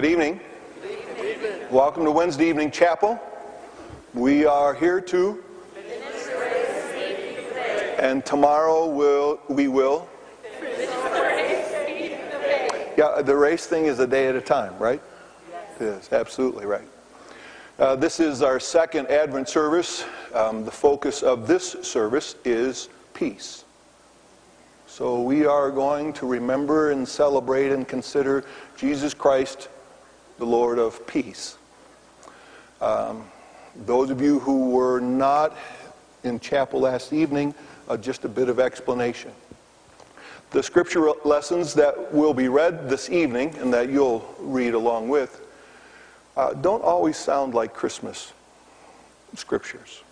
Good evening. Welcome to Wednesday evening chapel. We are here to, and tomorrow will we will. Yeah, the race thing is a day at a time, right? Is absolutely right. Uh, this is our second Advent service. Um, the focus of this service is peace. So we are going to remember and celebrate and consider Jesus Christ, the Lord of peace. Um, those of you who were not in chapel last evening, uh, just a bit of explanation. The scripture lessons that will be read this evening and that you'll read along with uh, don't always sound like Christmas scriptures.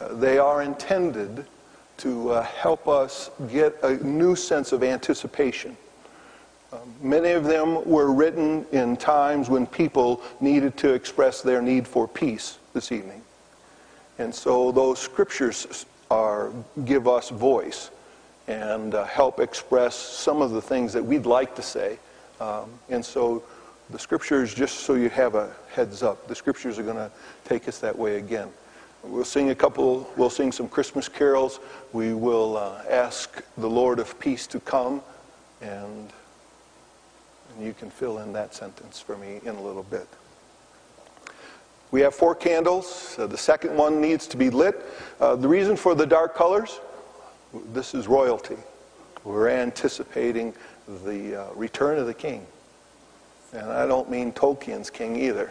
Uh, they are intended to uh, help us get a new sense of anticipation. Many of them were written in times when people needed to express their need for peace this evening. And so those scriptures are, give us voice and uh, help express some of the things that we'd like to say. Um, and so the scriptures, just so you have a heads up, the scriptures are going to take us that way again. We'll sing a couple, we'll sing some Christmas carols. We will uh, ask the Lord of peace to come, and, and you can fill in that sentence for me in a little bit. We have four candles. Uh, the second one needs to be lit. Uh, the reason for the dark colors, this is royalty. We're anticipating the uh, return of the king. And I don't mean Tolkien's king either.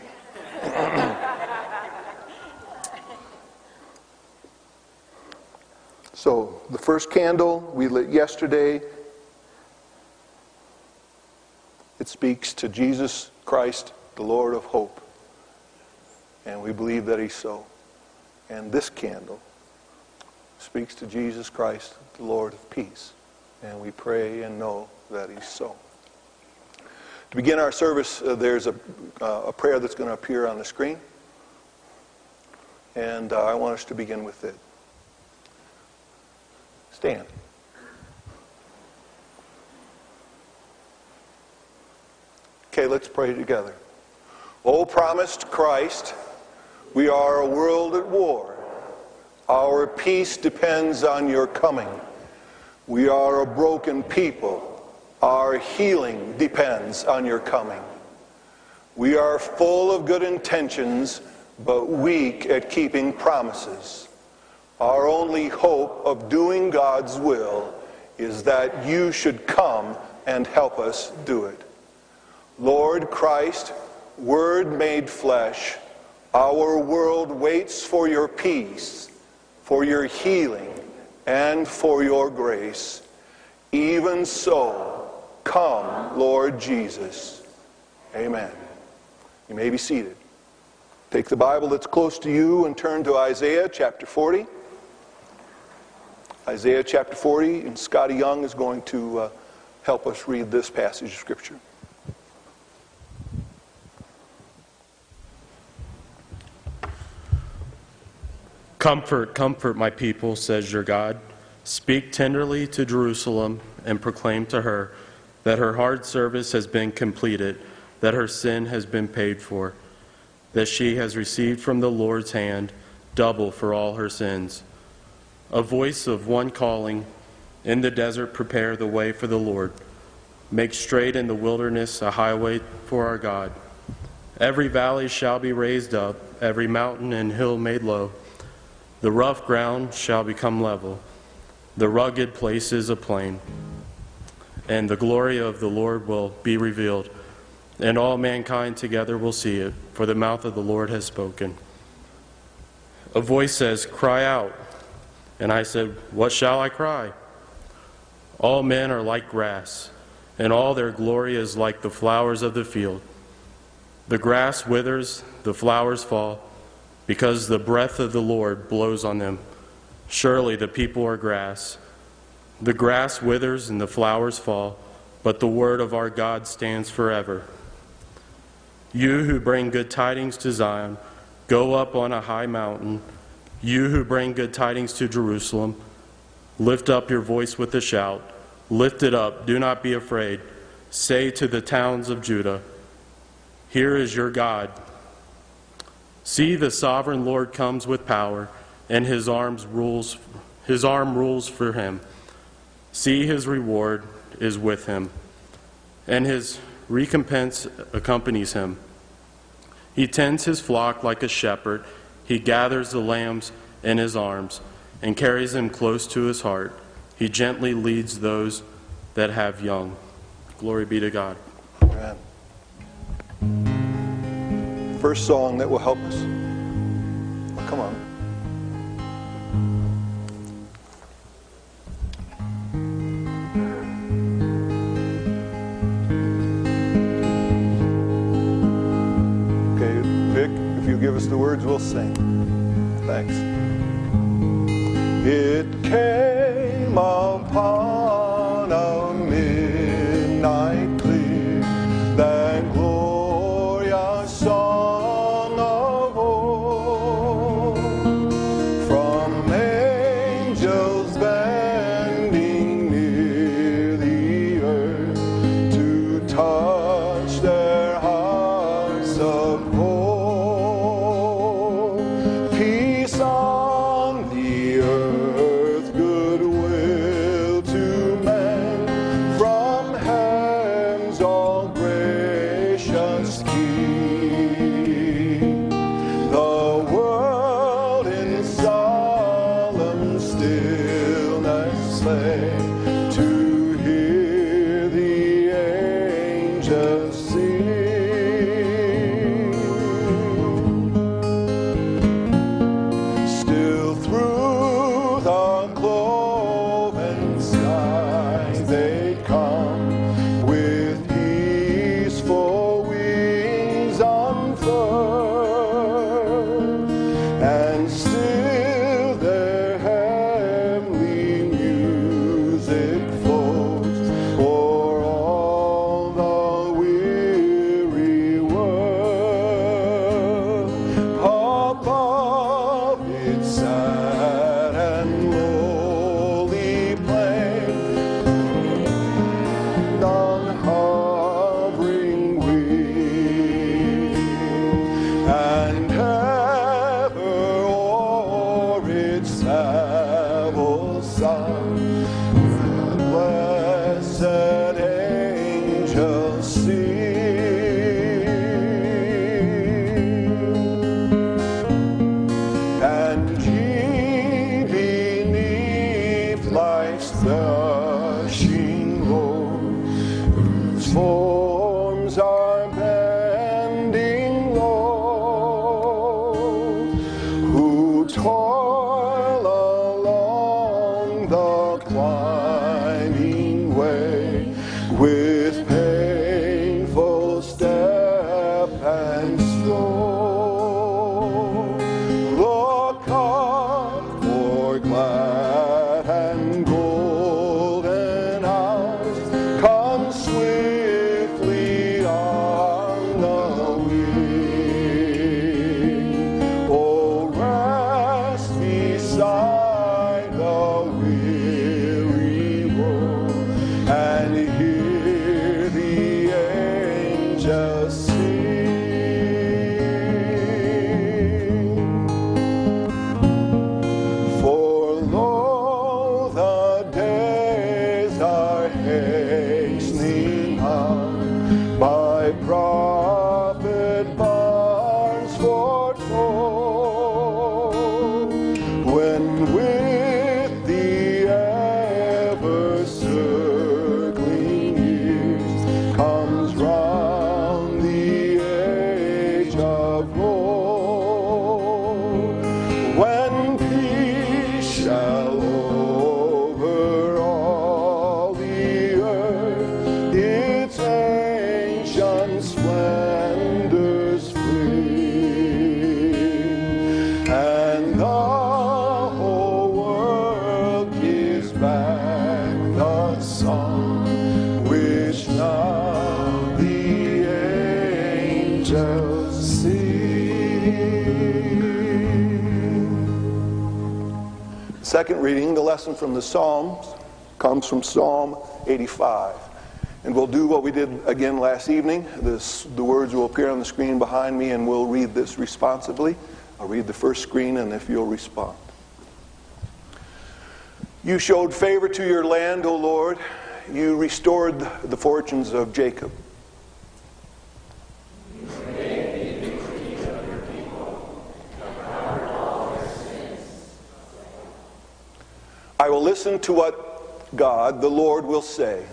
so, the first candle we lit yesterday, it speaks to Jesus Christ, the Lord of hope. And we believe that he's so. And this candle speaks to Jesus Christ, the Lord of peace. And we pray and know that he's so. To begin our service, uh, there's a, uh, a prayer that's going to appear on the screen. And uh, I want us to begin with it. Stand. Okay, let's pray together. O promised Christ, we are a world at war. Our peace depends on your coming. We are a broken people our healing depends on your coming. We are full of good intentions, but weak at keeping promises. Our only hope of doing God's will is that you should come and help us do it. Lord Christ, Word made flesh, our world waits for your peace, for your healing, and for your grace. Even so, Come, Lord Jesus. Amen. You may be seated. Take the Bible that's close to you and turn to Isaiah chapter 40. Isaiah chapter 40, and Scotty Young is going to uh, help us read this passage of Scripture. Comfort, comfort my people, says your God. Speak tenderly to Jerusalem and proclaim to her that her hard service has been completed, that her sin has been paid for, that she has received from the Lord's hand double for all her sins. A voice of one calling, In the desert, prepare the way for the Lord. Make straight in the wilderness a highway for our God. Every valley shall be raised up, every mountain and hill made low. The rough ground shall become level, the rugged places a plain and the glory of the Lord will be revealed, and all mankind together will see it, for the mouth of the Lord has spoken. A voice says, Cry out. And I said, What shall I cry? All men are like grass, and all their glory is like the flowers of the field. The grass withers, the flowers fall, because the breath of the Lord blows on them. Surely the people are grass. The grass withers and the flowers fall, but the word of our God stands forever. You who bring good tidings to Zion, go up on a high mountain. You who bring good tidings to Jerusalem, lift up your voice with a shout. Lift it up, do not be afraid. Say to the towns of Judah, Here is your God. See, the sovereign Lord comes with power, and his arms rules his arm rules for him. See his reward is with him, and his recompense accompanies him. He tends his flock like a shepherd. He gathers the lambs in his arms and carries them close to his heart. He gently leads those that have young. Glory be to God. Amen first song that will help us. Come on. okay if you give us the words, we'll sing. Thanks. It came upon second reading, the lesson from the Psalms comes from Psalm 85. And we'll do what we did again last evening. This, the words will appear on the screen behind me, and we'll read this responsibly. I'll read the first screen, and if you'll respond. You showed favor to your land, O Lord. You restored the fortunes of Jacob. I will listen to what God, the Lord, will say.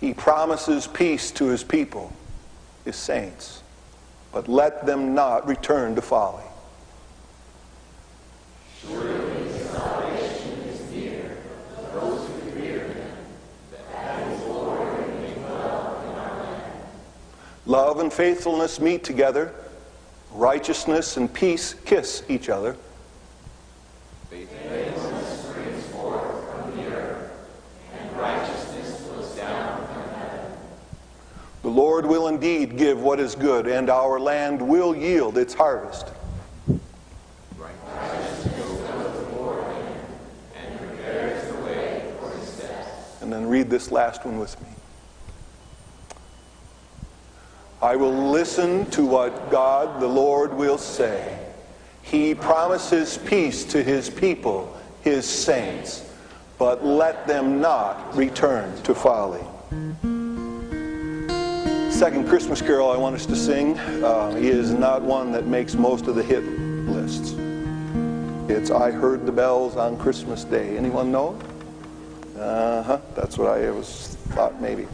He promises peace to his people, his saints, but let them not return to folly. Love and faithfulness meet together. Righteousness and peace kiss each other. The Lord will indeed give what is good, and our land will yield its harvest. And then read this last one with me. I will listen to what God the Lord will say. He promises peace to his people, his saints, but let them not return to folly. Second Christmas carol I want us to sing uh, is not one that makes most of the hit lists. It's I Heard the Bells on Christmas Day. Anyone know it? Uh huh. That's what I was thought maybe.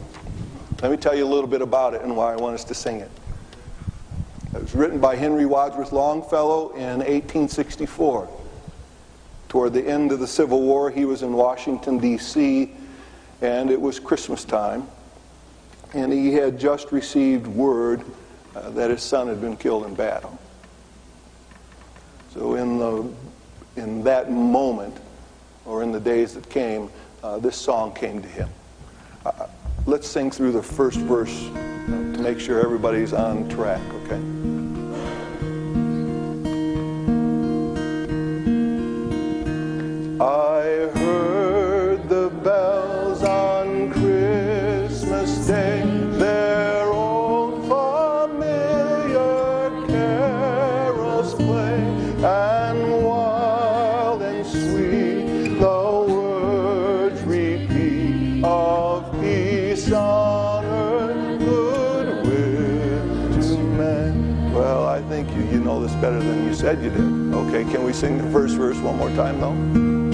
Let me tell you a little bit about it and why I want us to sing it. It was written by Henry Wadsworth Longfellow in 1864. Toward the end of the Civil War, he was in Washington, D.C., and it was Christmas time. And he had just received word uh, that his son had been killed in battle. So, in, the, in that moment, or in the days that came, uh, this song came to him. Uh, let's sing through the first verse to make sure everybody's on track, okay? Think you, you know this better than you said you did. Okay, can we sing the first verse one more time, though?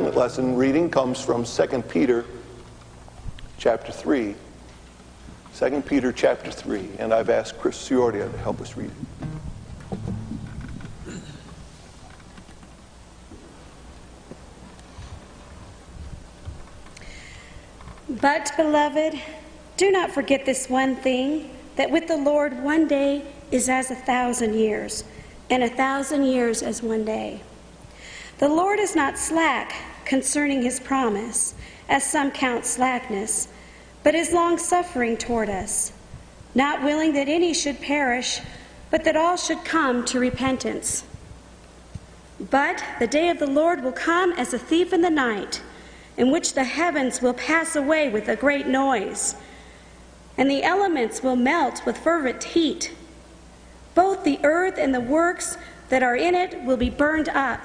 Testament lesson reading comes from 2 Peter chapter 3. 2 Peter chapter 3, and I've asked Chris Ciordia to help us read it. But, beloved, do not forget this one thing that with the Lord one day is as a thousand years, and a thousand years as one day. The Lord is not slack concerning his promise, as some count slackness, but is longsuffering toward us, not willing that any should perish, but that all should come to repentance. But the day of the Lord will come as a thief in the night in which the heavens will pass away with a great noise, and the elements will melt with fervent heat. Both the earth and the works that are in it will be burned up.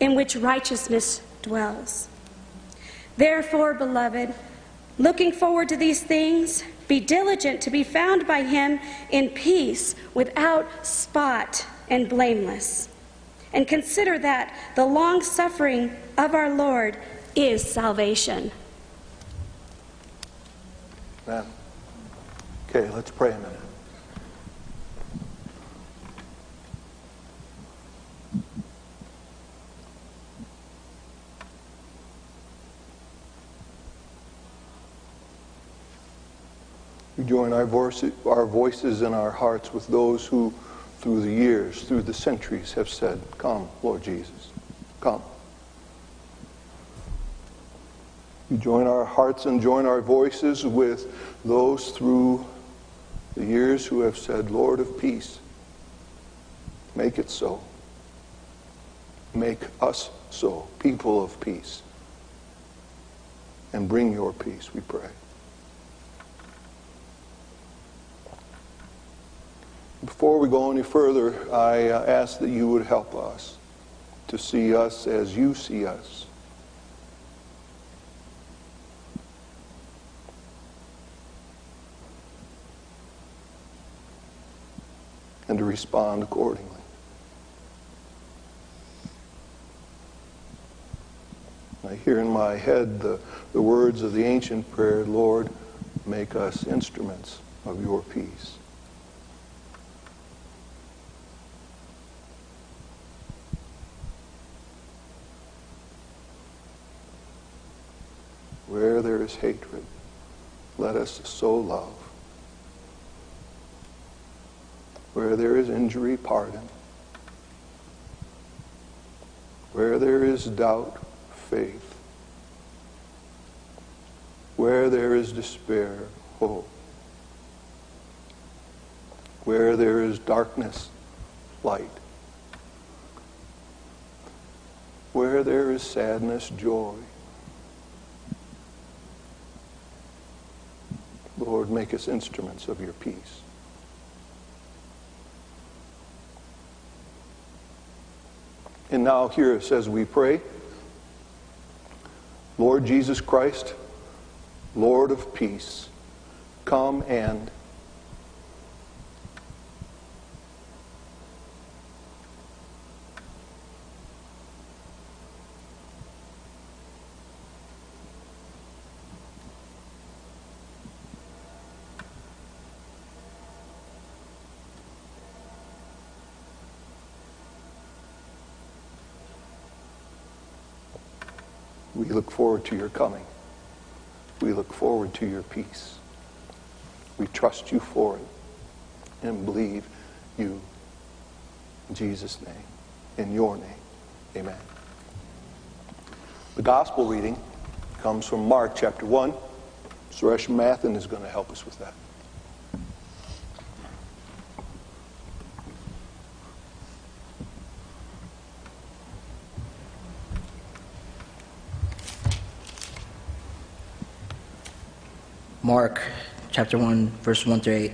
in which righteousness dwells. Therefore, beloved, looking forward to these things, be diligent to be found by him in peace, without spot and blameless and consider that the long suffering of our Lord is salvation. Amen. Okay, let's pray a minute. We join our, voices, our voices and our hearts with those who through the years, through the centuries, have said, Come, Lord Jesus, come. We join our hearts and join our voices with those through the years who have said, Lord of peace, make it so. Make us so, people of peace. And bring your peace, we pray. Before we go any further, I uh, ask that you would help us to see us as you see us. And to respond accordingly. I hear in my head the, the words of the ancient prayer, Lord, make us instruments of your peace. Where there is hatred, let us sow love. Where there is injury, pardon. Where there is doubt, faith. Where there is despair, hope. Where there is darkness, light. Where there is sadness, joy. Lord, make us instruments of your peace. And now hear us as we pray. Lord Jesus Christ, Lord of peace, come and We look forward to your coming. We look forward to your peace. We trust you for it and believe you. In Jesus' name, in your name, amen. The gospel reading comes from Mark chapter 1. Suresh Mathen is going to help us with that. Mark chapter 1, verse 1 through 8.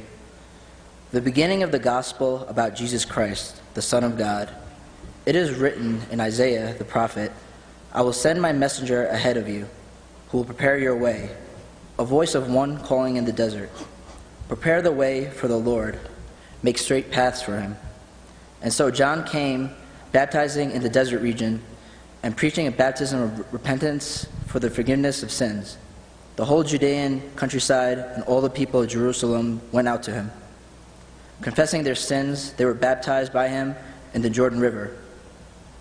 The beginning of the gospel about Jesus Christ, the Son of God. It is written in Isaiah the prophet, I will send my messenger ahead of you, who will prepare your way, a voice of one calling in the desert. Prepare the way for the Lord, make straight paths for him. And so John came, baptizing in the desert region, and preaching a baptism of repentance for the forgiveness of sins. The whole Judean countryside and all the people of Jerusalem went out to him. Confessing their sins, they were baptized by him in the Jordan River.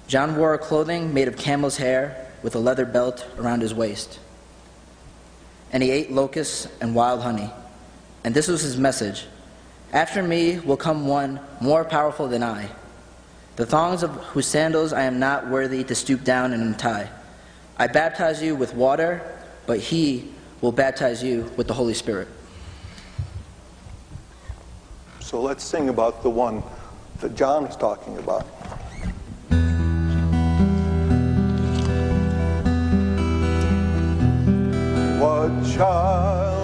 John wore a clothing made of camel's hair with a leather belt around his waist. And he ate locusts and wild honey. And this was his message After me will come one more powerful than I, the thongs of whose sandals I am not worthy to stoop down and untie. I baptize you with water, but he will baptize you with the Holy Spirit. So let's sing about the one that John is talking about. What child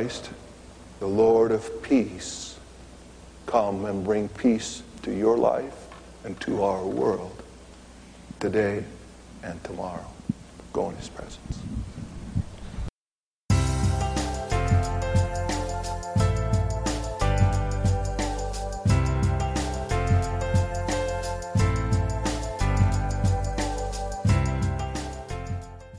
Christ, the Lord of peace, come and bring peace to your life and to our world today and tomorrow. Go in his presence.